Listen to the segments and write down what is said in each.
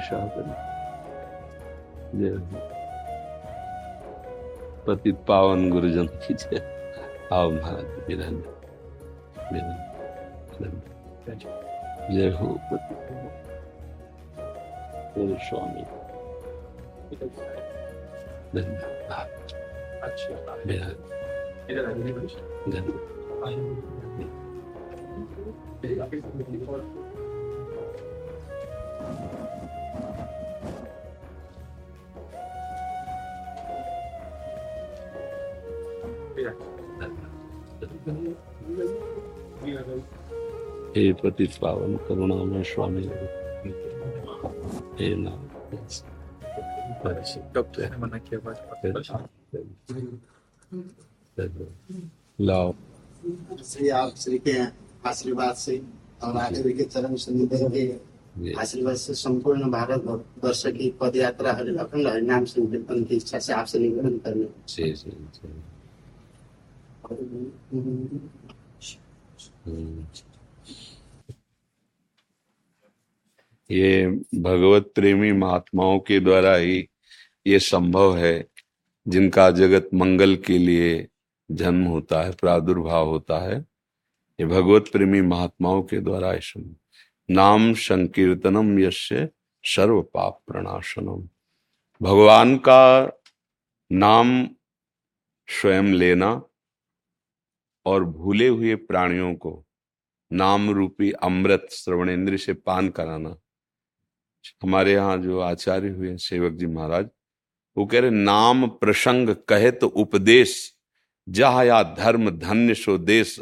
शासन जय हो। पतित पावन गुरुजन की जय। आओ महाराज विरन विरन जय हो पतित स्वामी। धन्यवाद। विरन धन्यवाद। हे पतित पावन करुणामय स्वामी। हे नाम लाओ। श्री आप श्री के आशीर्वाद से और आगे के चरण सन्निधि के आशीर्वाद से संपूर्ण भारत वर्ष की पद यात्रा हरि अखंड हरिनाम संकीर्तन की इच्छा से आपसे निवेदन करने। ये भगवत प्रेमी महात्माओं के द्वारा ही ये संभव है, जिनका जगत मंगल के लिए जन्म होता है, प्रादुर्भाव होता है, ये भगवत प्रेमी महात्माओं के द्वारा ही नाम संकीर्तनम यश्य सर्व पाप प्रणाशनम। भगवान का नाम स्वयं लेना और भूले हुए प्राणियों को नाम रूपी अमृत श्रवणेन्द्र से पान कराना। हमारे यहाँ जो आचार्य हुए सेवक जी महाराज, वो कह रहे नाम प्रसंग कहे तो उपदेश जहा या धर्म धन्य सो देश,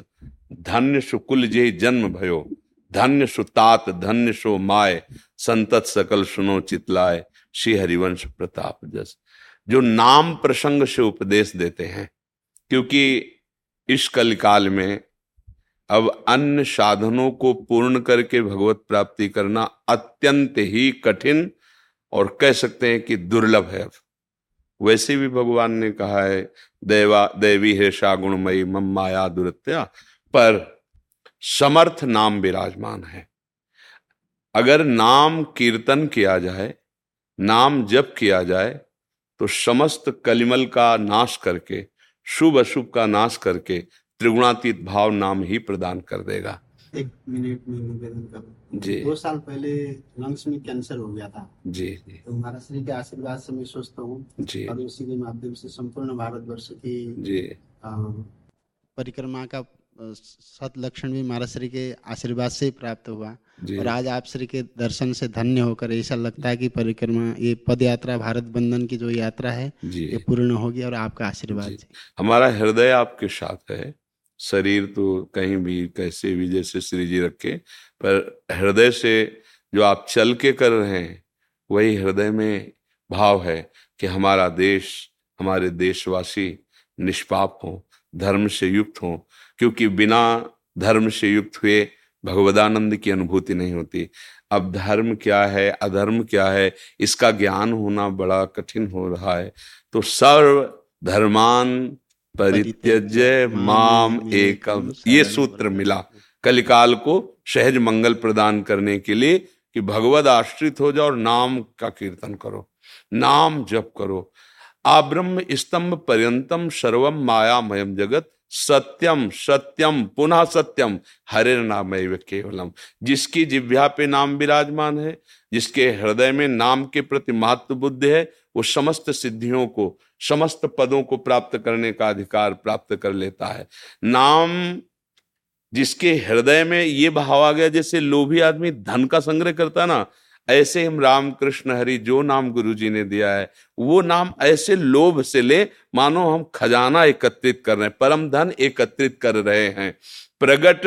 धन्य सु कुल जे जन्म भयो, धन्य सु तात, धन्य सो माय संतत सकल सुनो चितलाय श्री हरिवंश प्रताप जस। जो नाम प्रसंग से उपदेश देते हैं, क्योंकि इस कलिकाल में अब अन्य साधनों को पूर्ण करके भगवत प्राप्ति करना अत्यंत ही कठिन और कह सकते हैं कि दुर्लभ है। वैसे भी भगवान ने कहा है, देवा, देवी है शागुणमयी, मम माया दुरत्या, पर समर्थ नाम विराजमान है। अगर नाम कीर्तन किया जाए, नाम जप किया जाए तो समस्त कलिमल का नाश करके शुभ अशुभ का नाश करके त्रिगुणातीत भाव नाम ही प्रदान कर देगा। एक मिनट में निवेदन करूँ जी। दो साल पहले लंग्स में कैंसर हो गया था। जी तो महाराज श्री के आशीर्वाद से मैं स्वस्थ हूँ जी। और इसी के माध्यम से संपूर्ण भारतवर्ष की जी। परिक्रमा का सत लक्षण भी महाराज श्री के आशीर्वाद से प्राप्त हुआ। और आज आप श्री के दर्शन से धन्य होकर ऐसा लगता है कि परिक्रमा ये पद यात्रा भारत बंधन की जो यात्रा है ये पूर्ण होगी और आपका आशीर्वाद हमारा हृदय आपके साथ है। शरीर तो कहीं भी कैसे भी जैसे श्री जी रखे पर हृदय से जो आप चल के कर रहे हैं वही हृदय में भाव है कि हमारा देश हमारे देशवासी निष्पाप हों धर्म से युक्त हों क्योंकि बिना धर्म से युक्त हुए भगवदानंद की अनुभूति नहीं होती। अब धर्म क्या है, अधर्म क्या है, इसका ज्ञान होना बड़ा कठिन हो रहा है। तो सर्व धर्मान परित्यज्य माम एकम। ये सूत्र मिला। कलिकाल को सहज मंगल प्रदान करने के लिए कि भगवद आश्रित हो जाओ और नाम का कीर्तन करो। नाम जप करो। आब्रह्म स्तंभ पर्यंतम सर्वम मायामयम जगत। सत्यम सत्यम, पुनः सत्यम। हरे नाम केवलम। जिसकी जिव्या पे नाम विराजमान है, जिसके हृदय में नाम के प्रति महत्व बुद्धि है, वो समस्त सिद्धियों को, समस्त पदों को प्राप्त करने का अधिकार प्राप्त कर लेता है। नाम जिसके हृदय में ये भाव आ गया, जैसे लोभी आदमी धन का संग्रह करता ना ऐसे हम राम कृष्ण हरि जो नाम गुरु जी ने दिया है, वो नाम ऐसे लोभ से ले, मानो हम खजाना एकत्रित कर रहे हैं, परम धन एकत्रित कर रहे हैं। प्रगट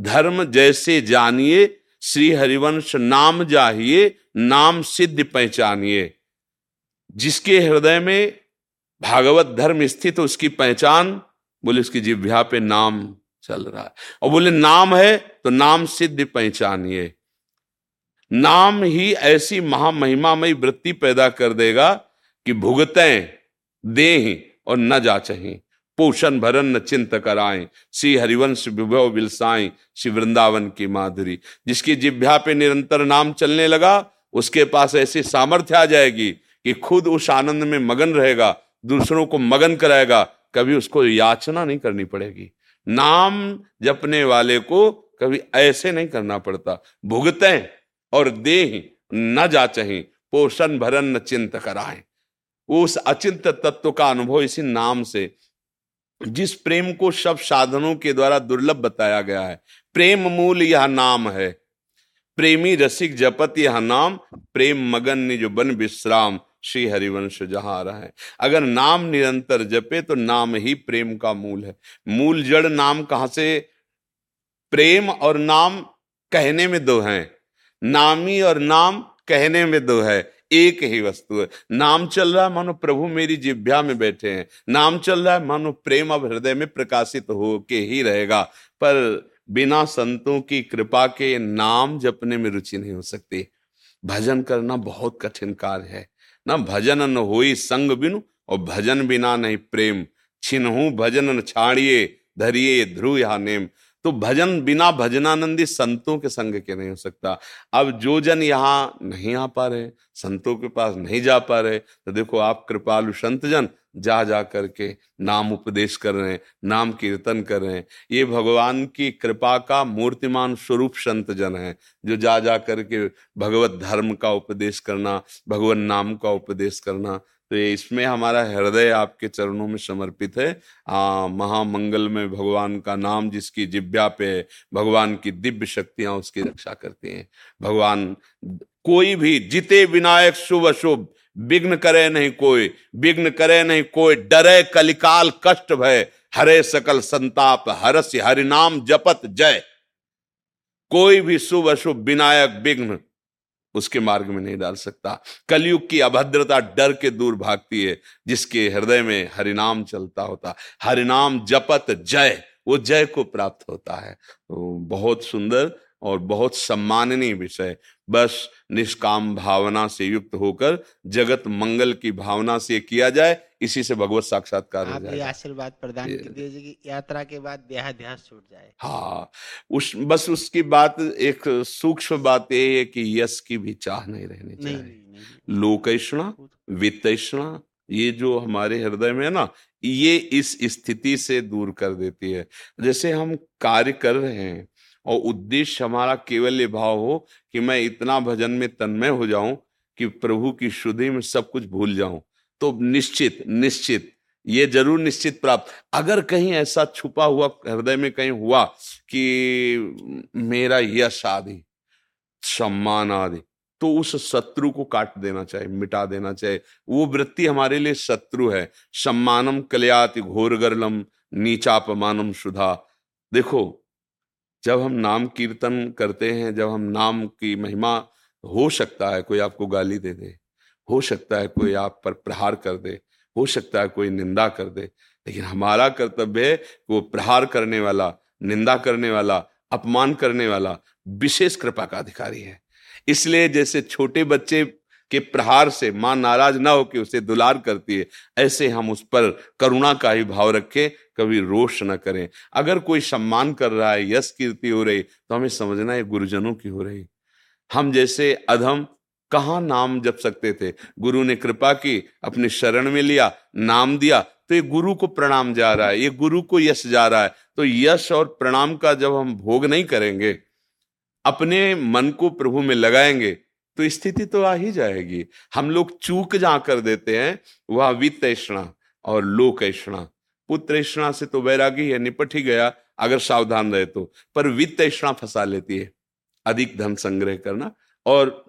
धर्म जैसे जानिए, श्री हरिवंश नाम जाहिए, नाम सिद्ध पहचानिए। जिसके हृदय में भागवत धर्म स्थित तो उसकी पहचान, बोले उसकी जिभ्या पे नाम चल रहा है। और बोले नाम है तो नाम सिद्ध पहचानिए। नाम ही ऐसी महामहिमामयी वृत्ति पैदा कर देगा कि भुगतें दे और न जा चाहें पोषण भरन न चिंत कराएँ। श्री हरिवंश विभव बिलसाएँ श्री वृंदावन की माधुरी। जिसकी जिभ्या पे निरंतर नाम चलने लगा, उसके पास ऐसी सामर्थ्य आ जाएगी कि खुद उस आनंद में मगन रहेगा, दूसरों को मगन कराएगा, कभी उसको याचना नहीं करनी पड़ेगी। नाम जपने वाले को कभी ऐसे नहीं करना पड़ता। भुगते और दे न जा चाहे पोषण भरन न चिंत कराए उस अचिंत तत्व का अनुभव इसी नाम से, जिस प्रेम को सब साधनों के द्वारा दुर्लभ बताया गया है। प्रेम मूल यह नाम है। प्रेमी रसिक जपत यह नाम, प्रेम मगन निज बन विश्राम श्री हरिवंश जहाँ रहा। है अगर नाम निरंतर जपे तो नाम ही प्रेम का मूल है। मूल जड़ नाम कहाँ से, प्रेम और नाम कहने में दो हैं। नामी और नाम कहने में दो है, एक ही वस्तु है। नाम चल रहा है, मानो प्रभु मेरी जिभ्या में बैठे हैं। नाम चल रहा है, मानो प्रेम अब हृदय में प्रकाशित हो के ही रहेगा। पर बिना संतों की कृपा के नाम जपने में रुचि नहीं हो सकती। भजन करना बहुत कठिन कार्य है। ना भजन न हो संग बिनु, और भजन बिना नहीं प्रेम। छिन्हू भजन छाड़िए, धरिए ध्रुव या नेम। तो भजन बिना भजनानंदी संतों के संग के नहीं हो सकता? अब जो जन यहाँ नहीं आ पा रहे, संतों के पास नहीं जा पा रहे तो देखो आप कृपालु संत जन जा जा करके नाम उपदेश कर रहे हैं, नाम कीर्तन कर रहे हैं। ये भगवान की कृपा का मूर्तिमान स्वरूप संत जन है, जो जा जा करके भगवत धर्म का उपदेश करना, भगवान नाम का उपदेश करना तो इसमें हमारा हृदय आपके चरणों में समर्पित है। महामंगल में भगवान का नाम जिसकी जिब्या पे भगवान की दिव्य शक्तियाँ उसकी रक्षा करती हैं। भगवान कोई भी जिते विनायक शुभ अशुभ, विघ्न करे नहीं कोई, विघ्न करे नहीं कोई, डरे कलिकाल कष्ट भय, हरे सकल संताप, हरस हरिनाम जपत जय। कोई भी शुभ अशुभ, विनायक, विघ्न उसके मार्ग में नहीं डाल सकता। कलयुग की अभद्रता डर के दूर भागती है, जिसके हृदय में हरिनाम चलता होता। हरिनाम जपत जय, वो जय को प्राप्त होता है। तो बहुत सुंदर और बहुत सम्माननीय विषय बस निष्काम भावना से युक्त होकर जगत मंगल की भावना से किया जाए इसी से भगवत साक्षात्कार आप ये आशीर्वाद प्रदान कर दीजिए कि यात्रा के बाद देहाध्यास छूट जाए। हाँ उस बस उसकी बात एक सूक्ष्म बात ये है कि यश की भी चाह नहीं रहनी चाहिए। लोकैषणा वित्तैषणा ये जो हमारे हृदय में है ना ये इस स्थिति से दूर कर देती है। जैसे हम कार्य कर रहे हैं और उद्देश्य हमारा केवल ये भाव हो कि मैं इतना भजन में तन्मय हो जाऊँ कि प्रभु की शुद्धि में सब कुछ भूल जाऊँ। तो निश्चित निश्चित, ये ज़रूर निश्चित प्राप्त। अगर कहीं ऐसा छुपा हुआ हृदय में कहीं हुआ कि मेरा यश आदि सम्मान आदि तो उस शत्रु को काट देना चाहिए, मिटा देना चाहिए। वो वृत्ति हमारे लिए शत्रु है। सम्मानम कल्याति घोर गर्लम नीचापमानम सुधा देखो जब हम नाम कीर्तन करते हैं, जब हम नाम की महिमा हो सकता है कोई आपको गाली दे दे, हो सकता है कोई आप पर प्रहार कर दे, हो सकता है कोई निंदा कर दे, लेकिन हमारा कर्तव्य है कि वो प्रहार करने वाला, निंदा करने वाला, अपमान करने वाला, विशेष कृपा का अधिकारी है। इसलिए जैसे छोटे बच्चे के प्रहार से, माँ नाराज़ ना हो कि उसे दुलार करती है, ऐसे हम उस पर करुणा का ही भाव रखें, कभी रोष न करें। अगर कोई सम्मान कर रहा है, यश कीर्ति हो रही तो हमें समझना है गुरुजनों की हो रही। हम जैसे अधम कहा नाम जप सकते थे? गुरु ने कृपा की, अपने शरण में लिया, नाम दिया तो ये गुरु को प्रणाम जा रहा है, ये गुरु को यश जा रहा है। तो यश और प्रणाम का जब हम भोग नहीं करेंगे, अपने मन को प्रभु में लगाएँगे तो स्थिति तो आ ही जाएगी। हम लोग चूक जा कर देते हैं, वह वित्त और लोक पुत्र से तो वैरागी है, निपट ही गया, अगर सावधान रहे तो। पर वित्त तृष्णा फंसा लेती है। अधिक धन संग्रह करना और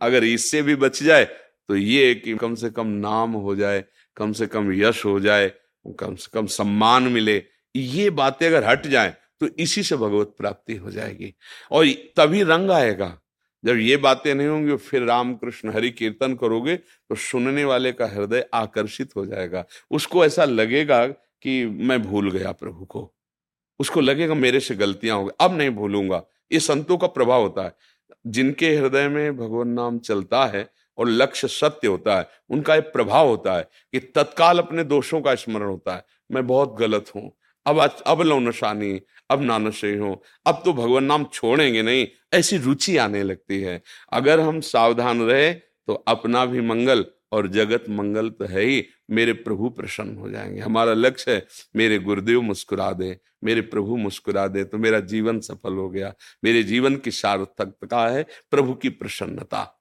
अगर इससे भी बच जाए तो ये कि कम से कम नाम हो जाए, कम से कम यश हो जाए, कम से कम सम्मान मिले, ये बातें अगर हट जाए तो इसी से भगवत प्राप्ति हो जाएगी। और तभी रंग आएगा। जब ये बातें नहीं होंगी फिर राम कृष्ण हरि कीर्तन करोगे तो सुनने वाले का हृदय आकर्षित हो जाएगा। उसको ऐसा लगेगा कि मैं भूल गया प्रभु को। उसको लगेगा मेरे से गलतियाँ हो गई। अब नहीं भूलूँगा। ये संतों का प्रभाव होता है। जिनके हृदय में भगवान नाम चलता है और लक्ष्य सत्य होता है, उनका एक प्रभाव होता है कि तत्काल अपने दोषों का स्मरण होता है। मैं बहुत गलत हूँ। अब अब लो नशानी। अब नानशे हो। अब तो भगवान नाम छोड़ेंगे नहीं, ऐसी रुचि आने लगती है। अगर हम सावधान रहे तो अपना भी मंगल और जगत मंगल तो है ही। मेरे प्रभु प्रसन्न हो जाएँगे। हमारा लक्ष्य है, मेरे गुरुदेव मुस्कुरा दे। मेरे प्रभु मुस्कुरा दे तो मेरा जीवन सफल हो गया। मेरे जीवन की सार्थकता है, प्रभु की प्रसन्नता।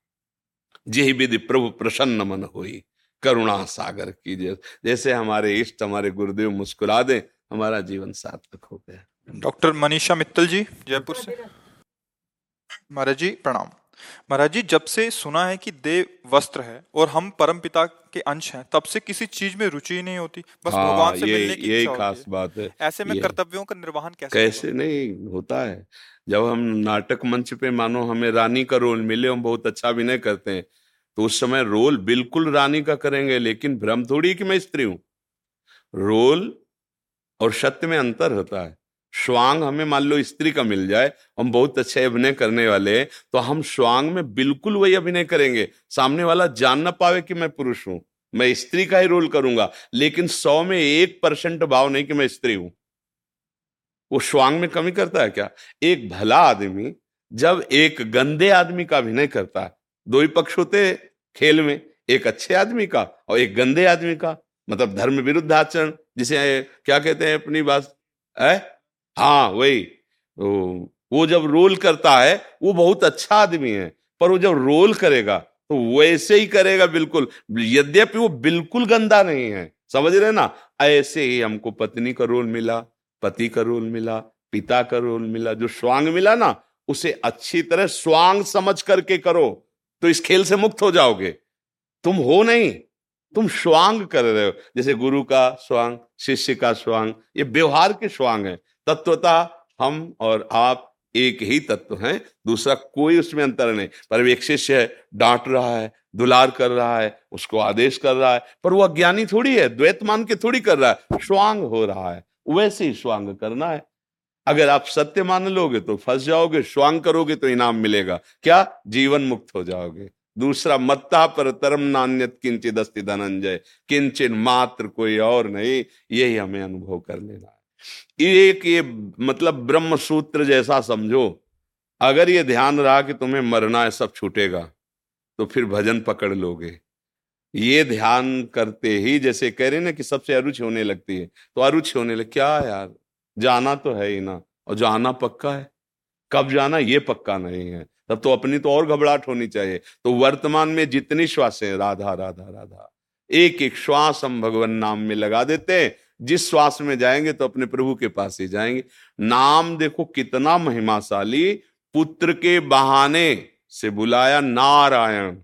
जे विधि प्रभु प्रसन्न मन हुई। करुणा सागर कीजिए। जैसे हमारे इष्ट, हमारे गुरुदेव मुस्कुरा दे, हमारा जीवन सार्थक हो गया। डॉक्टर मनीषा मित्तल जी जयपुर से। महाराज जी प्रणाम। महाराज जी जब से सुना है कि देव वस्त्र है और हम परम पिता के अंश हैं तब से किसी चीज़ में रुचि ही नहीं होती। बस हाँ, भगवान से मिलने की यही खास बात है। ऐसे में कर्तव्यों का निर्वहन कैसे कैसे होता? नहीं होता है। जब हम नाटक मंच पे मानो हमें रानी का रोल मिले हम बहुत अच्छा अभिनय करते हैं तो उस समय रोल बिल्कुल रानी का करेंगे लेकिन भ्रम थोड़ी कि मैं स्त्री हूँ। रोल और सत्य में अंतर होता है। श्वांग हमें मान लो स्त्री का मिल जाए, हम बहुत अच्छे अभिनय करने वाले तो हम श्वांग में बिल्कुल वही अभिनय करेंगे। सामने वाला जान ना पावे कि मैं पुरुष हूँ, मैं स्त्री का ही रोल करूँगा, लेकिन सौ में एक परसेंट भाव नहीं कि मैं स्त्री हूँ। वो श्वांग में कमी करता है क्या? एक भला आदमी जब एक गंदे आदमी का अभिनय करता है, दो ही पक्ष होते खेल में, एक अच्छे आदमी का और एक गंदे आदमी का मतलब धर्म विरुद्ध आचरण, जिसे क्या कहते हैं अपनी बात, है? हाँ वही। वो जब रोल करता है, वो बहुत अच्छा आदमी है, पर वो जब रोल करेगा तो वैसे ही करेगा बिल्कुल। यद्यपि वो बिल्कुल गंदा नहीं है, समझ रहे ना? ऐसे ही हमको पत्नी का रोल मिला, पति का रोल मिला, पिता का रोल मिला, जो स्वांग मिला ना, उसे अच्छी तरह स्वांग समझ करके करो तो इस खेल से मुक्त हो जाओगे। तुम हो नहीं, तुम स्वांग कर रहे हो। जैसे गुरु का स्वांग, शिष्य का स्वांग, ये व्यवहार के स्वांग है। तत्वता हम और आप एक ही तत्व हैं, दूसरा कोई उसमें अंतर नहीं। पर एक शिष्य है डांट रहा है, दुलार कर रहा है, उसको आदेश कर रहा है, पर वो अज्ञानी थोड़ी है, द्वैत मान के थोड़ी कर रहा है स्वांग हो रहा है, वैसे ही स्वांग करना है। अगर आप सत्य मान लोगे तो फंस जाओगे स्वांग करोगे तो इनाम मिलेगा। क्या? जीवन मुक्त हो जाओगे। दूसरा, मत्ता पर तरम नान्यत किंचित अस्ति धनंजय, किंचन मात्र कोई और नहीं, यही हमें अनुभव कर लेना एक ये मतलब ब्रह्म सूत्र जैसा समझो, अगर ये ध्यान रहा कि तुम्हें मरना है, सब छूटेगा तो फिर भजन पकड़ लोगे। ये ध्यान करते ही, जैसे कह रहे ना कि सबसे अरुचि होने लगती है तो अरुचि होने लग, क्या यार, जाना तो है ही ना, और जाना पक्का है। कब जाना, ये पक्का नहीं है। तब तो अपनी तो और घबराहट होनी चाहिए। तो वर्तमान में जितनी श्वासें, राधा राधा राधा एक एक श्वास हम भगवान नाम में लगा देते हैं जिस श्वास में जाएँगे तो अपने प्रभु के पास ही जाएँगे। नाम देखो कितना महिमाशाली, पुत्र के बहाने से बुलाया नारायण।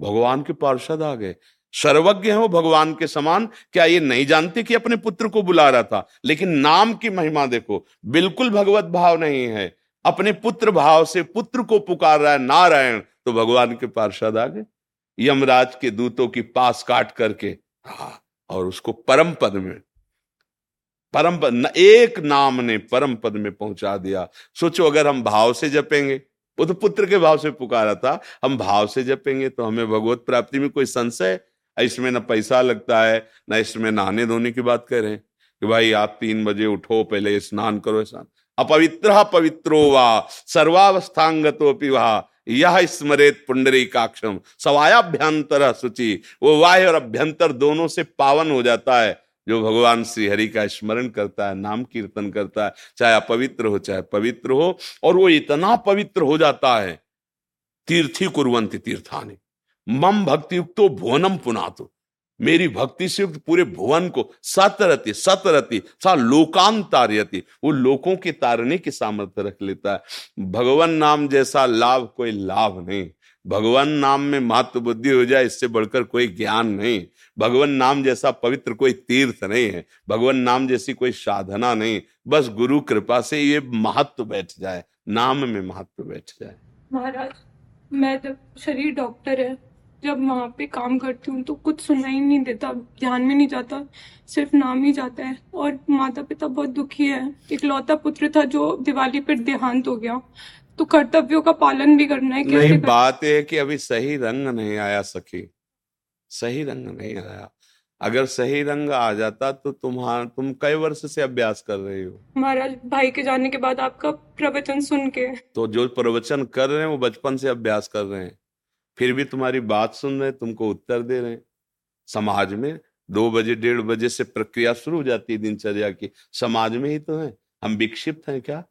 भगवान के पार्षद आ गए। सर्वज्ञ है वो भगवान के समान। क्या ये नहीं जानते कि अपने पुत्र को बुला रहा था? लेकिन नाम की महिमा देखो, बिल्कुल भगवत भाव नहीं है। अपने पुत्र भाव से पुत्र को पुकार रहा है नारायण तो भगवान के पार्षद आ गए। यमराज के दूतों की पास काट करके हाँ और उसको परम पद में परम पद न, एक नाम ने परम पद में पहुँचा दिया। सोचो अगर हम भाव से जपेंगे वो तो पुत्र के भाव से पुकारा था हम भाव से जपेंगे तो हमें भगवत प्राप्ति में कोई संशय? इसमें ना पैसा लगता है ना इसमें नहाने धोने की बात कर। कि भाई आप तीन बजे उठो पहले स्नान करो स्नान। अपवित्र पवित्रो वा सर्वावस्थांगतोपि वहा यह स्मरेत पुंडरी काक्षम सवायाभ्यंतर शुचि। वो वाय और अभ्यंतर दोनों से पावन हो जाता है, जो भगवान श्री हरि का स्मरण करता है, नाम कीर्तन करता है, चाहे अपवित्र हो, चाहे पवित्र हो, और वो इतना पवित्र हो जाता है, तीर्थी कुरंती तीर्थानी। मम भक्ति युक्तो भुवनम पुनातु। मेरी भक्ति से पूरे भुवन को सतरति सतरति सा लोकांतार्यति, वो लोकों के तारने की सामर्थ्य रख लेता है। भगवान नाम जैसा लाभ कोई लाभ नहीं। भगवान नाम में महत्व बुद्धि हो जाए, इससे बढ़कर कोई ज्ञान नहीं। भगवान नाम जैसा पवित्र कोई तीर्थ नहीं है। भगवान नाम जैसी कोई साधना नहीं। बस गुरु कृपा से ये महत्व बैठ जाए। नाम में महत्व बैठ जाए। महाराज, मैं जब शरीर डॉक्टर है। जब वहाँ पे काम करती हूँ तो कुछ सुनाई नहीं देता ध्यान में नहीं जाता सिर्फ़ नाम ही जाता है। और माता पिता बहुत दुखी है। इकलौता पुत्र था जो दिवाली पर देहांत हो गया। तो कर्तव्यों का पालन भी करना है नहीं बात है कि अभी सही रंग नहीं आया सखी। सही रंग नहीं आया। अगर सही रंग आ जाता तो तुम्हारा तुम कई वर्ष से अभ्यास कर रही हो। महाराज भाई के जाने के बाद आपका प्रवचन सुन के। तो जो प्रवचन कर रहे हैं वो बचपन से अभ्यास कर रहे हैं। फिर भी तुम्हारी बात सुन रहे, तुमको उत्तर दे रहे। समाज में दो बजे, डेढ़ बजे से प्रक्रिया शुरू हो जाती है दिनचर्या की। समाज में ही तो है। हम विक्षिप्त हैं क्या?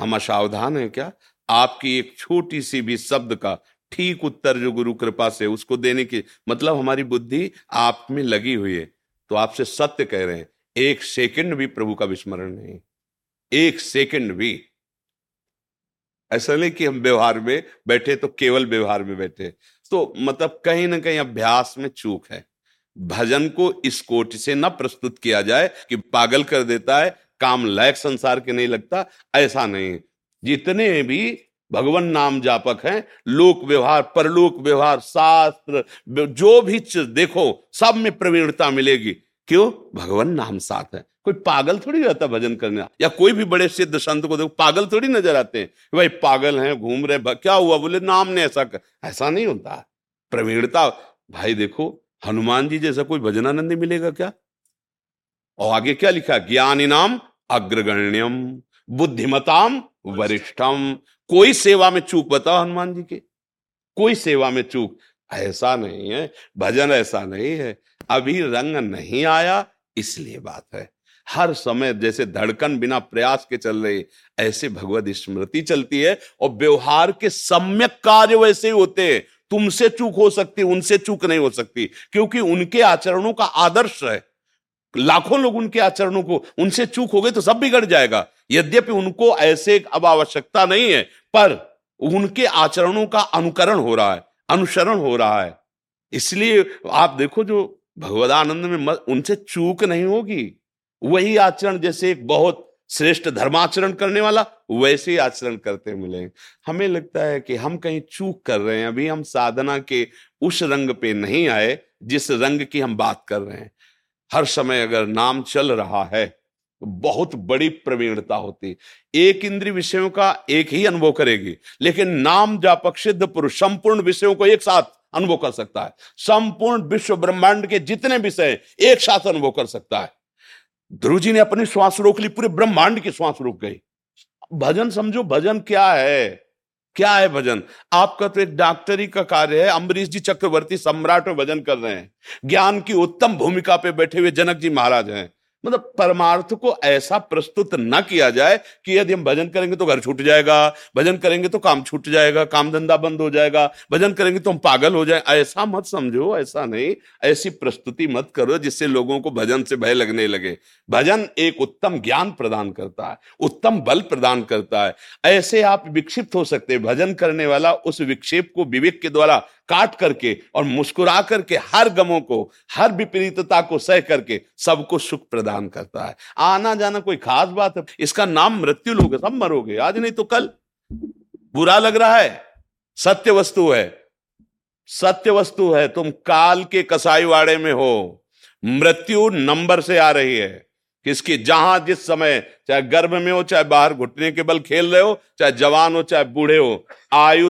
हम असावधान हैं क्या? आपकी एक छोटी सी भी शब्द का ठीक उत्तर जो गुरु कृपा से उसको देने की मतलब हमारी बुद्धि आप में लगी हुई है। तो आपसे सत्य कह रहे हैं, एक सेकंड भी प्रभु का विस्मरण नहीं। एक सेकंड भी। ऐसा नहीं कि हम व्यवहार में बैठे तो केवल व्यवहार में बैठे। तो मतलब कहीं ना कहीं अभ्यास में चूक है। भजन को इस कोट से न प्रस्तुत किया जाए कि पागल कर देता है, काम लायक संसार के नहीं लगता, ऐसा नहीं। जितने भी भगवान नाम जापक हैं, लोक व्यवहार, परलोक व्यवहार, शास्त्र जो भी देखो, सब में प्रवीणता मिलेगी। क्यों? भगवान नाम साथ है। कोई पागल थोड़ी रहता भजन करने? या कोई भी बड़े सिद्ध संत को देखो, पागल थोड़ी नज़र आते हैं भाई पागल हैं, घूम रहे क्या हुआ? बोले, नाम ने ऐसा कर ऐसा नहीं होता। प्रवीणता, भाई देखो, हनुमान जी जैसा कोई भजनानंदी मिलेगा क्या? और आगे क्या लिखा? ज्ञान इनाम अग्रगण्यम, बुद्धिमताम वरिष्ठम। कोई सेवा में चूक, बताओ हनुमान जी के। कोई सेवा में चूक। ऐसा नहीं है, भजन ऐसा नहीं है। अभी रंग नहीं आया, इसलिए बात है। हर समय जैसे धड़कन बिना प्रयास के चल रही ऐसे भगवत स्मृति चलती है और व्यवहार के सम्यक कार्य वैसे ही होते हैं। तुमसे चूक हो सकती उनसे चूक नहीं हो सकती क्योंकि उनके आचरणों का आदर्श है। लाखों लोग उनके आचरणों को उनसे चूक हो गए तो सब बिगड़ जाएगा। यद्यपि उनको ऐसे अब आवश्यकता नहीं है पर उनके आचरणों का अनुकरण हो रहा है अनुसरण हो रहा है। इसलिए आप देखो जो भगवदानंद में मत, उनसे चूक नहीं होगी। वही आचरण जैसे एक बहुत श्रेष्ठ धर्माचरण करने वाला, वैसे ही आचरण करते मिले। हमें लगता है कि हम कहीं चूक कर रहे हैं, अभी हम साधना के उस रंग पे नहीं आए, जिस रंग की हम बात कर रहे हैं। हर समय अगर नाम चल रहा है तो बहुत बड़ी प्रवीणता होती एक इंद्रिय विषयों का एक ही अनुभव करेगी, लेकिन नाम जापक सिद्ध पुरुष संपूर्ण विषयों को एक साथ अनुभव कर सकता है। संपूर्ण विश्व ब्रह्मांड के जितने विषय एक साथ अनुभव कर सकता है। ध्रुव जी ने अपनी श्वास रोक ली पूरे ब्रह्मांड की श्वास रोक गई भजन समझो, भजन क्या है? क्या है भजन? आपका तो एक डॉक्टरी का कार्य है, अम्बरीश जी चक्रवर्ती सम्राट में भजन कर रहे हैं। ज्ञान की उत्तम भूमिका पे बैठे हुए जनक जी महाराज हैं। मतलब परमार्थ को ऐसा प्रस्तुत न किया जाए कि यदि हम भजन करेंगे तो घर छूट जाएगा, भजन करेंगे तो काम छूट जाएगा, काम धंधा बंद हो जाएगा, भजन करेंगे तो हम पागल हो जाए। ऐसा मत समझो, ऐसा नहीं, ऐसी प्रस्तुति मत करो जिससे लोगों को भजन से भय लगने लगे। भजन एक उत्तम ज्ञान प्रदान करता है, उत्तम बल प्रदान करता है। ऐसे आप विक्षिप्त हो सकते भजन करने वाला उस विक्षेप को विवेक के द्वारा काट करके और मुस्कुरा करके हर गमों को, हर विपरीतता को सह करके सबको सुख प्रदान करता है। आना जाना कोई खास बात है? इसका नाम मृत्यु लोग सब मरोगे। आज नहीं तो कल। बुरा लग रहा है? सत्य वस्तु है। सत्य वस्तु है। तुम काल के कसाई वाड़े में हो। मृत्यु नंबर से आ रही है। किसकी? जहाँ, जिस समय, चाहे गर्भ में हो, चाहे बाहर घुटने के बल खेल रहे हो, चाहे जवान हो, चाहे बूढ़े हो, आयु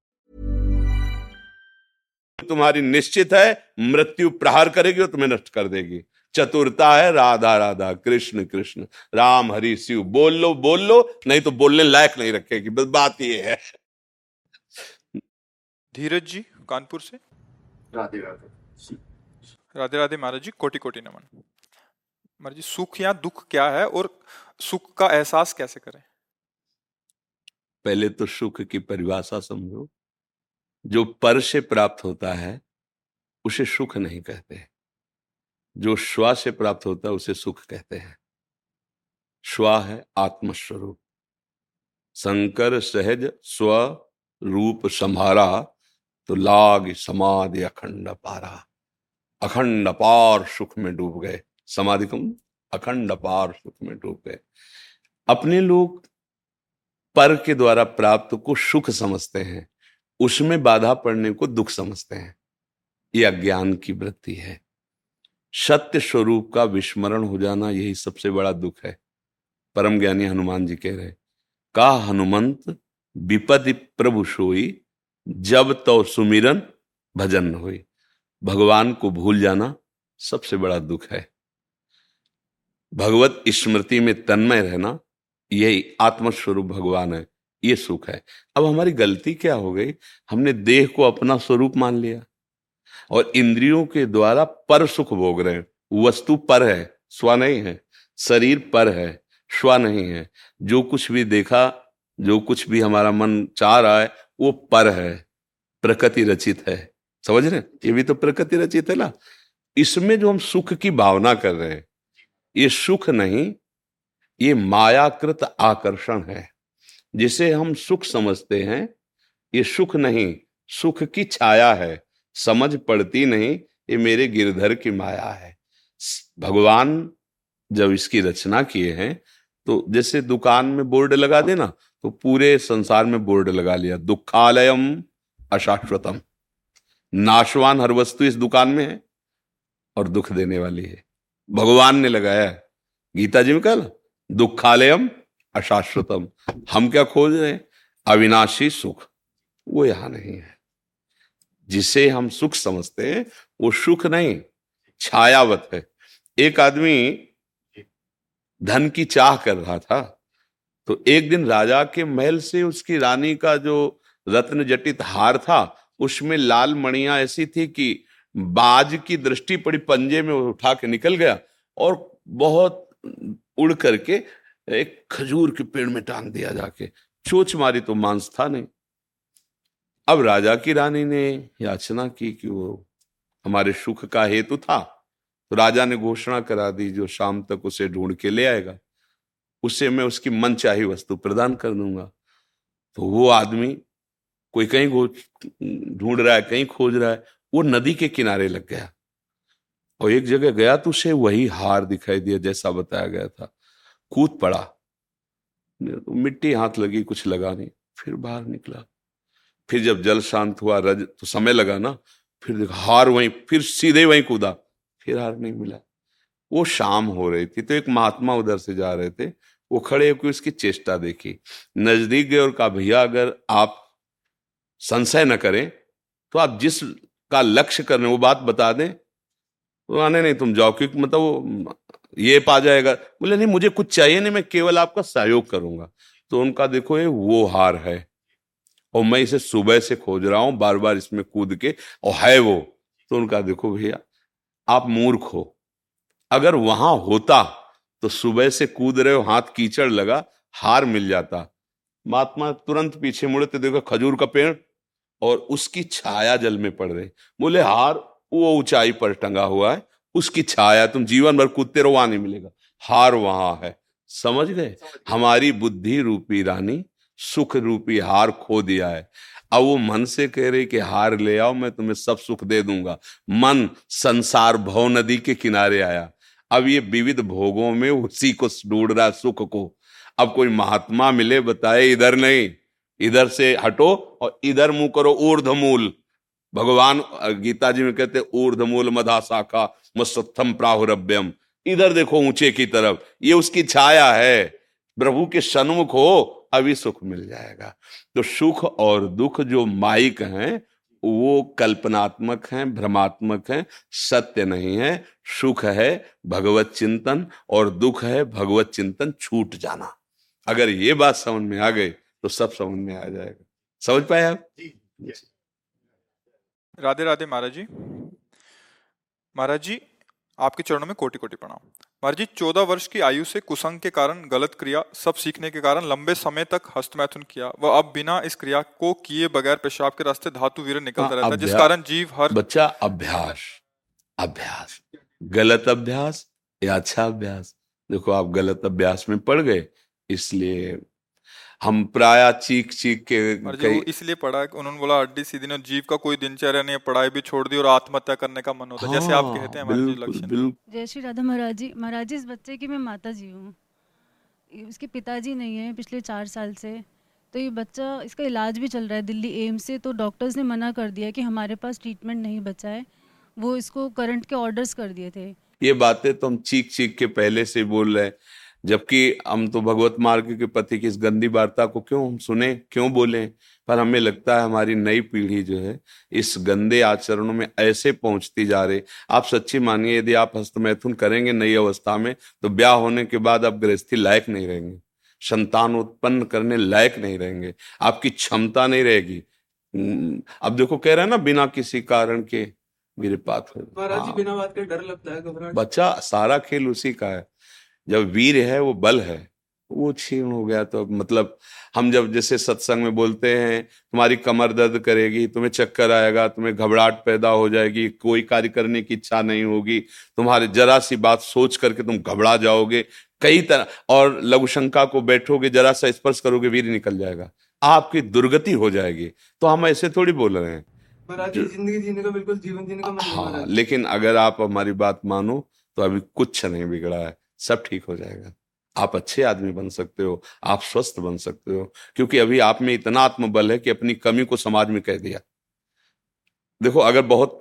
तुम्हारी निश्चित है मृत्यु प्रहार करेगी और तुम्हें नष्ट कर देगी। चतुरता है राधा राधा कृष्ण कृष्ण। राम हरि शिव बोल लो बोल लो नहीं तो बोलने लायक नहीं रखेगी। बस बात ये है। धीरज जी कानपुर से? राधे राधे। राधे राधे महाराज जी कोटि कोटि नमन। महाराज जी सुख या दुख क्या है और सुख का एहसास कैसे करें? पहले तो सुख की परिभाषा समझो। जो पर से प्राप्त होता है, उसे सुख नहीं कहते जो श्वा से प्राप्त होता है, उसे सुख कहते हैं। श्वा है आत्मस्वरूप। शंकर सहज, स्व रूप संभारा तो लाग समाधि अखंड पारा। अखंड पार सुख में डूब गए। समाधि कम, अखंड पार सुख में डूब गए। अपने लोग पर के द्वारा प्राप्त को सुख समझते हैं। उसमें बाधा पड़ने को दुख समझते हैं। यह अज्ञान की वृत्ति है। सत्य स्वरूप का विस्मरण हो जाना यही सबसे बड़ा दुख है। परम ज्ञानी हनुमान जी कह रहे का हनुमंत विपद प्रभु सोई, जब तो सुमिरन भजन हुई। भगवान को भूल जाना सबसे बड़ा दुख है। भगवत स्मृति में तन्मय रहना यही आत्मस्वरूप भगवान है। ये सुख है। अब हमारी गलती क्या हो गई? हमने देह को अपना स्वरूप मान लिया और इंद्रियों के द्वारा पर सुख भोग रहे हैं। वस्तु पर है, स्व नहीं है। शरीर पर है, स्व नहीं है। जो कुछ भी देखा, जो कुछ भी हमारा मन चाह रहा है, वो पर है। प्रकृति रचित है। समझ रहे ये भी तो प्रकृति रचित है ना? इसमें जो हम सुख की भावना कर रहे हैं, ये सुख नहीं, ये मायाकृत आकर्षण है। जिसे हम सुख समझते हैं, ये सुख नहीं, सुख की छाया है। समझ पड़ती नहीं ये मेरे गिरधर की माया है। भगवान जब इसकी रचना किए हैं तो जैसे दुकान में बोर्ड लगा देना तो पूरे संसार में बोर्ड लगा लिया। दुखालयम अशाश्वतम। नाशवान हर वस्तु इस दुकान में है और दुख देने वाली है। भगवान ने लगाया गीता जी में कल दुखालयम अशाश्वतम। हम क्या खोज रहे अविनाशी सुख। वो यहाँ नहीं है। जिसे हम सुख समझते हैं, वो सुख नहीं, छायावत है। एक आदमी धन की चाह कर रहा था तो एक दिन राजा के महल से उसकी रानी का जो रत्न जटित हार था, उसमें लाल मणिया ऐसी थी कि बाज की दृष्टि पड़ी, पंजे में उठा के निकल गया और बहुत उड़ करके एक खजूर के पेड़ में टांग दिया जाके। चोच मारी तो मांस था नहीं। अब राजा की रानी ने याचना की कि वो हमारे सुख का हेतु था। तो राजा ने घोषणा करा दी, जो शाम तक उसे ढूंढ के ले आएगा, उसे मैं उसकी मन चाही वस्तु प्रदान कर दूँगा। तो वो आदमी कोई कहीं ढूंढ रहा है, कहीं खोज रहा है, वो नदी के किनारे लग गया। और एक जगह गया तो उसे वही हार दिखाई दिया, जैसा बताया गया था। कूद पड़ा। मिट्टी हाथ लगी, कुछ लगा नहीं, फिर बाहर निकला। फिर जब जल शांत हुआ, रज तो समय लगा ना, फिर देखा हार वहीं, फिर सीधे वहीं कूदा, फिर हार नहीं मिला। वो शाम हो रही थी तो एक महात्मा उधर से जा रहे थे, वो खड़े होकर उसकी चेष्टा देखी। नज़दीक गए और कहा, भैया, अगर आप संशय न करें तो आप जिस का लक्ष्य कर रहे वो बात बता दें। तो आने नहीं, तुम जाओ, क्योंकि मतलब वो ये पा जाएगा। बोले, नहीं, मुझे कुछ चाहिए नहीं, मैं केवल आपका सहयोग करूँगा। तो उनका देखो, ये वो हार है। और मैं इसे सुबह से खोज रहा हूँ बार बार इसमें कूद के, और है वो। तो उनका देखो, भैया, आप मूर्ख हो। अगर वहाँ होता तो सुबह से कूद रहे हो, हाथ कीचड़ लगा, हार मिल जाता। महात्मा तुरंत पीछे मुड़े तो देखो, खजूर का पेड़ और उसकी छाया जल में पड़ रही। बोले, हार, वो ऊंचाई पर टंगा हुआ है उसकी छाया तुम जीवन भर कूदते रहो वहाँ नहीं मिलेगा। हार वहाँ है। समझ गए? हमारी बुद्धि रूपी रानी सुख रूपी हार खो दिया है। अब वो मन से कह रही कि हार ले आओ मैं तुम्हें सब सुख दे दूँगा। मन संसार भव नदी के किनारे आया। अब ये विविध भोगों में उसी को ढूंढ रहा सुख को। अब कोई महात्मा मिले बताए इधर नहीं इधर से हटो और इधर मुँह करो ऊर्धमूल भगवान गीता जी में कहते ऊर्धमूल मधा शाखा मस्तम प्राहुरभ्यम इधर देखो ऊँचे की तरफ़, ये उसकी छाया है। प्रभु के सन्मुख हो, अभी सुख मिल जाएगा। तो सुख और दुख जो माइक हैं, वो कल्पनात्मक हैं, भ्रमात्मक हैं, सत्य नहीं है। सुख है भगवत चिंतन और दुख है भगवत चिंतन छूट जाना। अगर ये बात समझ में आ गई तो सब समझ में आ जाएगा। समझ पाए आप? राधे राधे महाराज जी। महाराज जी आपके चरणों में कोटि कोटि प्रणाम। महाराज जी चौदह वर्ष की आयु से कुसंग के कारण गलत क्रिया सब सीखने के कारण लंबे समय तक हस्तमैथुन किया। वह अब बिना इस क्रिया को किए बगैर पेशाब के रास्ते धातु वीर निकलता हाँ, रहता है जिस कारण जीव हर बच्चा अभ्यास अभ्यास। गलत अभ्यास या अच्छा अभ्यास? देखो आप गलत अभ्यास में पड़ गए इसलिए हम प्राय चीख चीख के इसलिए पढ़ा कि उन्होंने बोला हड्डी सीधी ने जीव का कोई दिनचर्या नहीं है पढ़ाई भी छोड़ दी और आत्महत्या करने का मन होता है। जैसे आप हाँ, कहते हैं जय श्री राधा महाराज जी। महाराज जी इस बच्चे की मैं माता जी हूँ। ये उसके पिताजी नहीं है पिछले चार साल से। तो ये बच्चा इसका इलाज भी चल रहा है दिल्ली एम्स से। तो डॉक्टर्स ने मना कर दिया कि हमारे पास ट्रीटमेंट नहीं बचा है। वो इसको करंट के ऑर्डर्स कर दिए थे। ये बातें तो हम चीख चीख के पहले से बोल रहे हैं। जबकि हम तो भगवत मार्ग के पति की इस गंदी वार्ता को क्यों हम सुने क्यों बोले? पर हमें लगता है हमारी नई पीढ़ी जो है इस गंदे आचरणों में ऐसे पहुँचती जा रही। आप सच्ची मानिए यदि आप हस्तमैथुन करेंगे नई अवस्था में तो ब्याह होने के बाद आप गृहस्थी लायक नहीं रहेंगे। संतान उत्पन्न करने लायक नहीं रहेंगे। आपकी क्षमता नहीं रहेगी। हम्म, अब देखो कह रहे हैं ना बिना किसी कारण के मेरे पास महाराज बिना बात के डर लगता है बच्चा सारा खेल उसी का है। जब वीर है वो बल है। वो क्षीण हो गया तो अब मतलब हम जब जैसे सत्संग में बोलते हैं तुम्हारी कमर दर्द करेगी तुम्हें चक्कर आएगा तुम्हें घबराहट पैदा हो जाएगी कोई कार्य करने की इच्छा नहीं होगी तुम्हारे जरा सी बात सोच करके तुम घबरा जाओगे कई तरह और लघु शंका को बैठोगे जरा सा स्पर्श करोगे वीर निकल जाएगा। आपकी दुर्गति हो जाएगी। तो हम ऐसे थोड़ी बोल रहे हैं। ज़िंदगी जीने का बिल्कुल जीवन जीने का हाँ लेकिन अगर आप हमारी बात मानो तो अभी कुछ नहीं बिगड़ा है। सब ठीक हो जाएगा। आप अच्छे आदमी बन सकते हो, आप स्वस्थ बन सकते हो, क्योंकि अभी आप में इतना आत्मबल है कि अपनी कमी को समाज में कह दिया। देखो, अगर बहुत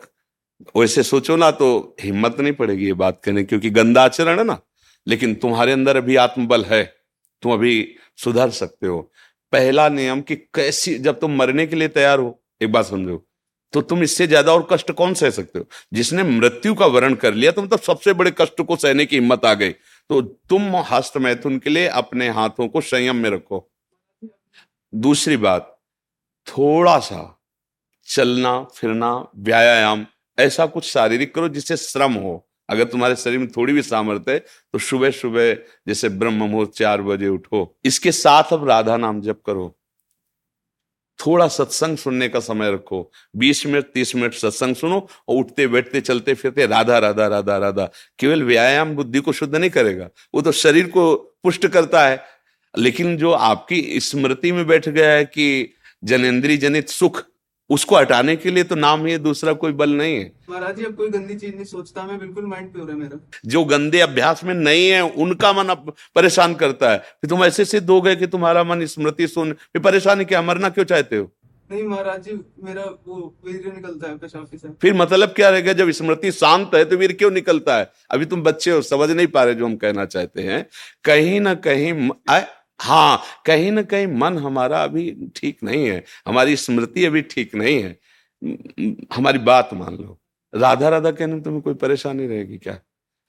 वैसे सोचो ना तो हिम्मत नहीं पड़ेगी ये बात करने, क्योंकि गंदा आचरण है ना। लेकिन तुम्हारे अंदर अभी आत्मबल है, तुम अभी सुधर सकते हो। पहला नियम कि कैसी, जब तुम मरने के लिए तैयार हो, एक बात समझो तो तुम इससे ज़्यादा और कष्ट कौन सह सकते हो? जिसने मृत्यु का वर्ण कर लिया तो मतलब सबसे बड़े कष्ट को सहने की हिम्मत आ गई। तो तुम हस्त मैथुन के लिए अपने हाथों को संयम में रखो। दूसरी बात, थोड़ा सा चलना, फिरना, व्यायाम, ऐसा कुछ शारीरिक करो जिससे श्रम हो। अगर तुम्हारे शरीर में थोड़ी भी सामर्थ्य है तो सुबह सुबह जैसे ब्रह्म मुहूर्त चार बजे उठो। इसके साथ अब राधा नाम जप करो। थोड़ा सत्संग सुनने का समय रखो। बीस मिनट, तीस मिनट सत्संग सुनो और उठते, बैठते, चलते, फिरते, राधा राधा राधा राधा। केवल व्यायाम बुद्धि को शुद्ध नहीं करेगा। वो तो शरीर को पुष्ट करता है। लेकिन जो आपकी स्मृति में बैठ गया है कि जनेन्द्रीय जनित सुख उसको हटाने के लिए तो नाम ही दूसरा कोई बल नहीं है। महाराज जी अब कोई गंदी चीज़ नहीं सोचता मैं बिल्कुल माइंड प्योर है मेरा। जो गंदे अभ्यास में नहीं है उनका मन परेशान करता है। फिर तुम ऐसे सिद्ध हो गए कि तुम्हारा मन स्मृति सुन फिर परेशानी क्या मरना क्यों चाहते हो? नहीं महाराज जी मेरा वो वीर्य निकलता है पेशाब से। फिर मतलब क्या रहेगा जब स्मृति शांत है तो वीर क्यों निकलता है? अभी तुम बच्चे हो समझ नहीं पा रहे जो हम कहना चाहते हैं। कहीं ना कहीं आ, हाँ कहीं ना कहीं मन हमारा अभी ठीक नहीं है हमारी स्मृति अभी ठीक नहीं है। हमारी बात मान लो। राधा राधा कहने में तुम्हें कोई परेशानी रहेगी क्या?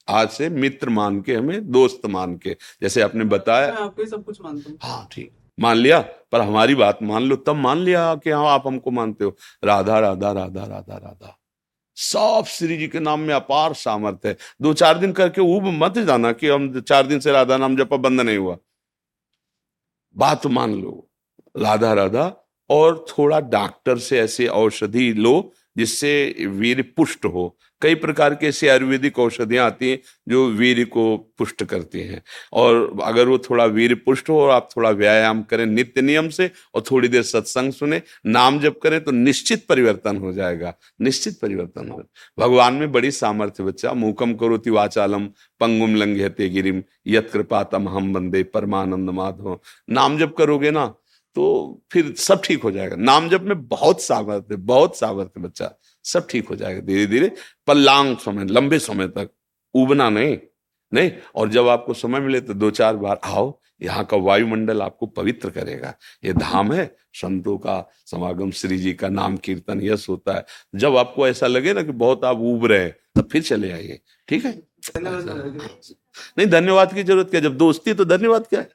आज से मित्र मान के हमें दोस्त मान के जैसे आपने बताया। मैं आपको ही सब कुछ मानता हूँ। हाँ ठीक। मान लिया पर हमारी बात मान लो तब मान लिया कि हाँ आप हमको मानते हो। राधा राधा राधा राधा राधा। सब श्री जी के नाम में अपार सामर्थ्य है। दो चार दिन करके ऊब मत जाना कि हम चार दिन से राधा नाम जपा बंद नहीं हुआ। बात मान लो राधा राधा और थोड़ा डॉक्टर से ऐसे औषधि लो जिससे वीर पुष्ट हो। कई प्रकार के ऐसी आयुर्वेदिक औषधियाँ आती हैं जो वीर को पुष्ट करती हैं। और अगर वो थोड़ा वीर पुष्ट हो और आप थोड़ा व्यायाम करें नित्य नियम से और थोड़ी देर सत्संग सुने, नाम जप करें तो निश्चित परिवर्तन हो जाएगा। निश्चित परिवर्तन हो भगवान में बड़ी सामर्थ्य बच्चा। मूकम करोति वाचालम, पंगुम लंघ्यते गिरिम यत कृपातम हम बंदे परमानंद माधव नाम जप करोगे ना तो फिर सब ठीक हो जाएगा। नाम जब में बहुत सामर्थ्य बहुत सामर्थ्य बच्चा। सब ठीक हो जाएगा धीरे धीरे पर लॉन्ग समय लंबे समय तक। उबना नहीं नहीं? और जब आपको समय मिले तो दो चार बार आओ यहाँ का वायुमंडल आपको पवित्र करेगा। ये धाम है संतों का समागम श्री जी का नाम कीर्तन यश होता है। जब आपको ऐसा लगे ना कि बहुत आप उब रहे हैं तब फिर चले आइए। ठीक है? नहीं धन्यवाद की ज़रूरत क्या जब दोस्ती तो धन्यवाद क्या है?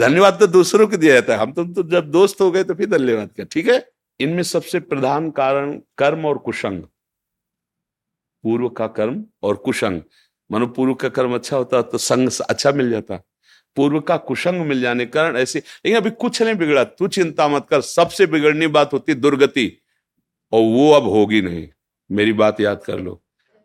धन्यवाद तो दूसरों को दिया जाता है। हम तो, तो जब दोस्त हो गए तो फिर धन्यवाद क्या। ठीक है? इनमें सबसे प्रधान कारण कर्म और कुशंग। पूर्व का कर्म और कुशंग। मानो पूर्व का कर्म अच्छा होता तो संग अच्छा मिल जाता। पूर्व का कुशंग मिल जाने कारण ऐसे लेकिन अभी कुछ नहीं बिगड़ा। तू चिंता मत कर। सबसे बिगड़नी बात होती दुर्गति। और वो अब होगी नहीं। मेरी बात याद कर लो।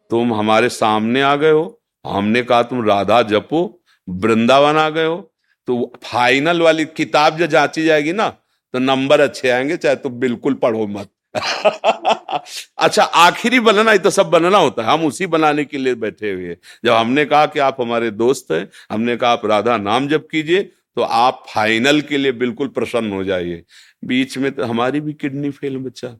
तुम हमारे सामने आ गए हो। हमने कहा तुम राधा जपो। वृंदावन आ गए हो। तो फाइनल वाली किताब जो जांची जाएगी ना तो नंबर अच्छे आएँगे, चाहे तुम बिल्कुल पढ़ो मत। अच्छा आखिरी बनना ही तो सब बनना होता है। हम उसी बनाने के लिए बैठे हुए जब हमने कहा कि आप हमारे दोस्त हैं, हमने कहा आप राधा नाम जब कीजिए तो आप फाइनल के लिए बिल्कुल प्रसन्न हो जाइए। बीच में तो हमारी भी किडनी फेल बच्चा।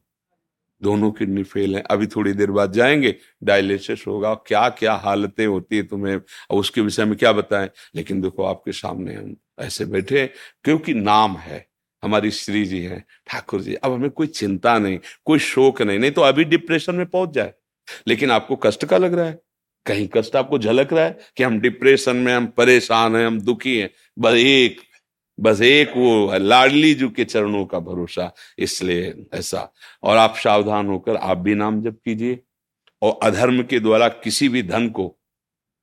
दोनों किडनी फेल है। अभी थोड़ी देर बाद जाएँगे, डायलिसिस होगा क्या क्या हालतें होती है तुम्हें, अब उसके विषय में क्या बताएँ? लेकिन देखो, आपके सामने हम ऐसे बैठे क्योंकि नाम है, हमारी श्री जी है, ठाकुर जी। अब हमें कोई चिंता नहीं, कोई शोक नहीं नहीं तो अभी डिप्रेशन में पहुँच जाए। लेकिन आपको कष्ट का लग रहा है? कहीं कष्ट आपको झलक रहा है कि हम डिप्रेशन में, हम परेशान हैं, हम दुखी हैं? बस एक बस एक वो लाडली जू के चरणों का भरोसा, इसलिए ऐसा। और आप सावधान होकर आप भी नाम जप कीजिए। और अधर्म के द्वारा किसी भी धन को,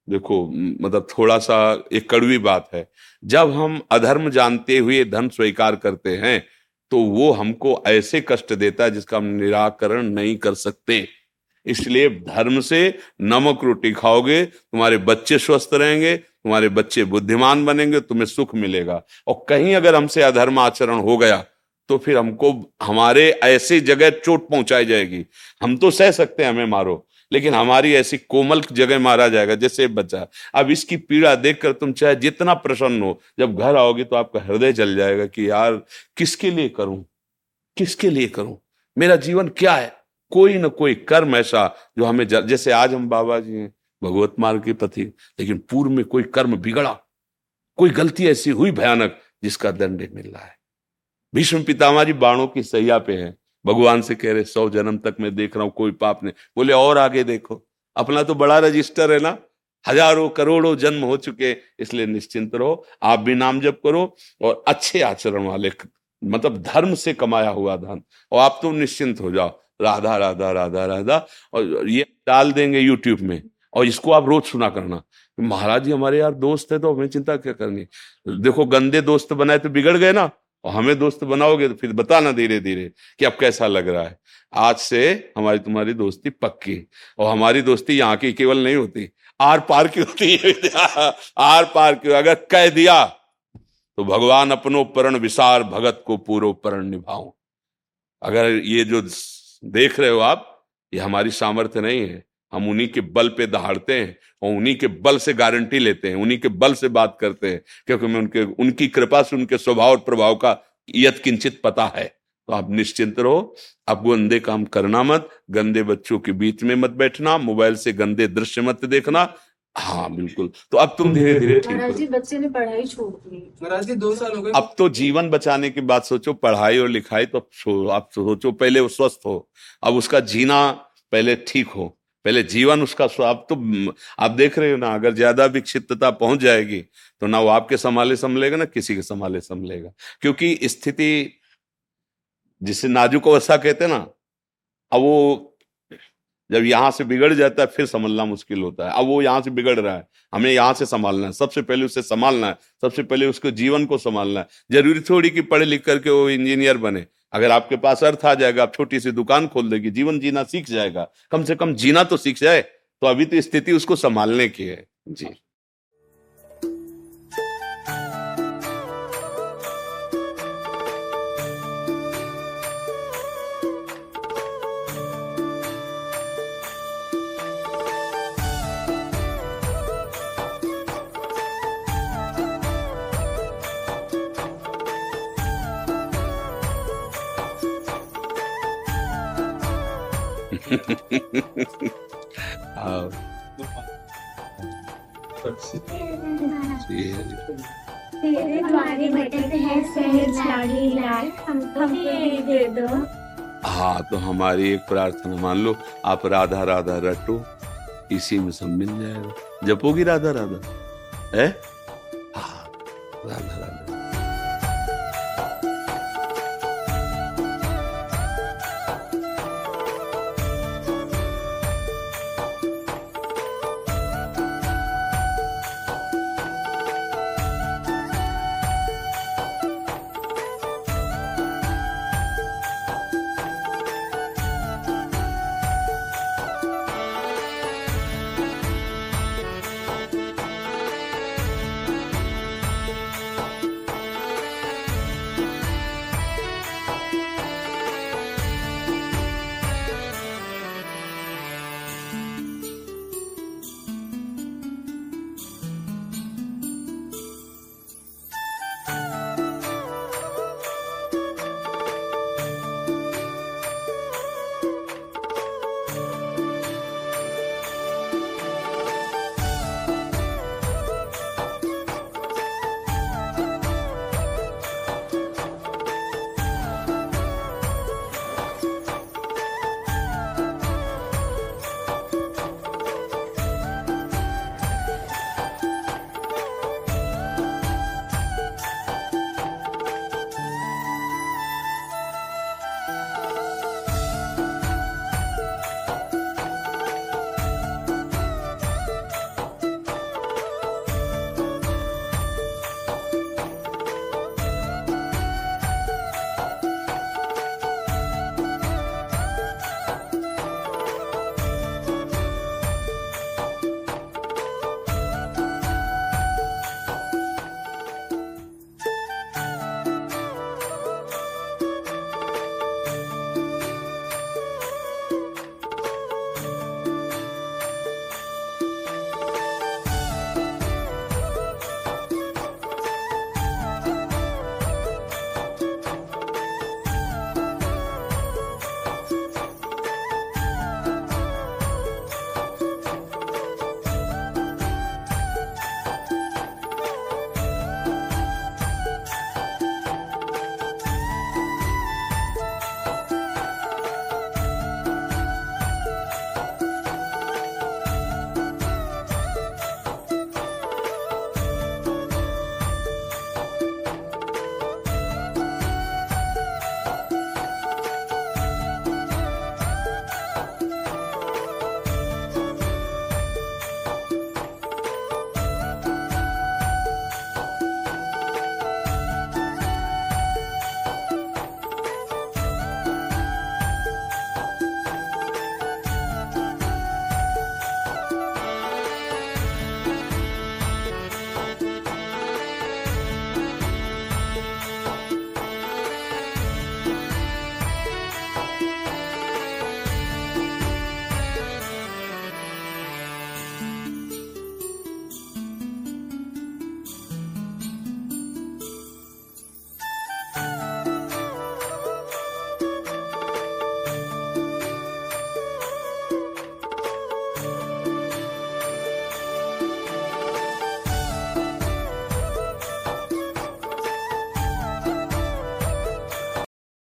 देखो मतलब थोड़ा सा एक कड़वी बात है। जब हम अधर्म जानते हुए धन स्वीकार करते हैं तो वो हमको ऐसे कष्ट देता है जिसका हम निराकरण नहीं कर सकते। इसलिए धर्म से नमक रोटी खाओगे, तुम्हारे बच्चे स्वस्थ रहेंगे तुम्हारे बच्चे बुद्धिमान बनेंगे, तुम्हें सुख मिलेगा। और कहीं अगर हमसे अधर्म आचरण हो गया तो फिर हमको हमारे ऐसी जगह चोट पहुंचाई जाएगी। हम तो सह सकते हैं, हमें मारो, लेकिन हमारी ऐसी कोमल जगह मारा जाएगा, जैसे बच्चा। अब इसकी पीड़ा देखकर तुम चाहे जितना प्रसन्न हो, जब घर आओगे तो आपका हृदय जल जाएगा कि यार, किसके लिए करूँ? किसके लिए करूँ? मेरा जीवन क्या है? कोई ना कोई कर्म ऐसा जो हमें जैसे आज हम बाबा जी हैं भगवत मार्ग के प्रति, लेकिन पूर्व में कोई कर्म बिगड़ा, कोई गलती ऐसी हुई भयानक जिसका दंड मिल रहा है। भीष्म पितामा जी बाणों की सैया पे हैं। भगवान से कह रहे, सौ जन्म तक मैं देख रहा हूँ, कोई पाप नहीं। बोले, और आगे देखो। अपना तो बड़ा रजिस्टर है ना। हज़ारों, करोड़ों जन्म हो चुके इसलिए निश्चिंत रहो। आप भी नाम जप करो और अच्छे आचरण वाले मतलब धर्म से कमाया हुआ धन। और आप तो निश्चिंत हो जाओ। राधा राधा राधा राधा, और ये डाल देंगे यूट्यूब में। और इसको आप रोज सुना करना। महाराज जी, हमारे यार दोस्त है तो हमें चिंता क्या करनी? देखो, गंदे दोस्त बनाए तो बिगड़ गए ना, और हमें दोस्त बनाओगे तो फिर बताना धीरे धीरे कि अब कैसा लग रहा है। आज से हमारी तुम्हारी दोस्ती पक्की, और हमारी दोस्ती यहाँ की केवल नहीं होती, आर पार की होती है। आर पार की, अगर कह दिया तो भगवान अपनो परण विसार, भगत को पूर्व परण निभाओ अगर ये जो देख रहे हो आप, ये हमारी सामर्थ्य नहीं है। हम उन्हीं के बल पे दहाड़ते हैं और उन्हीं के बल से गारंटी लेते हैं उन्हीं के बल से बात करते हैं क्योंकि मैं उनके उनकी कृपा से उनके स्वभाव और प्रभाव का यत किंचित पता है। तो आप निश्चिंत रहो आप गंदे काम करना मत गंदे बच्चों के बीच में मत बैठना मोबाइल से गंदे दृश्य मत देखना। हाँ बिल्कुल। तो अब तुम धीरे धीरे ठीक बच्चे ने पढ़ाई छोड़ दी। दो साल हो गए। अब तो जीवन बचाने की बात सोचो पढ़ाई और लिखाई तो आप सोचो पहले वो स्वस्थ हो अब उसका जीना पहले ठीक हो। पहले जीवन उसका आप तो आप देख रहे हो ना, अगर ज़्यादा विक्षिप्तता पहुँच जाएगी तो ना वो आपके संभाले संभलेगा, ना किसी के संभाले संभलेगा। क्योंकि स्थिति जिसे नाजुक अवस्था कहते ना, अब वो जब यहाँ से बिगड़ जाता है, फिर संभलना मुश्किल होता है। अब वो यहाँ से बिगड़ रहा है, हमें यहाँ से संभालना है। सबसे पहले उसे संभालना है, सबसे पहले उसको जीवन को संभालना है। ज़रूरी थोड़ी कि पढ़े लिख करके वो इंजीनियर बने। अगर आपके पास अर्थ आ जाएगा, आप छोटी सी दुकान खोल देगी, जीवन जीना सीख जाएगा। कम से कम जीना तो सीख जाए तो अभी तो स्थिति उसको संभालने की है। जी। um, हाँ तो हमारी एक प्रार्थना मान लो आप राधा राधा रटो इसी में सब मिल जाएगा। जपोगी राधा राधा? है? हाँ राधा राधा।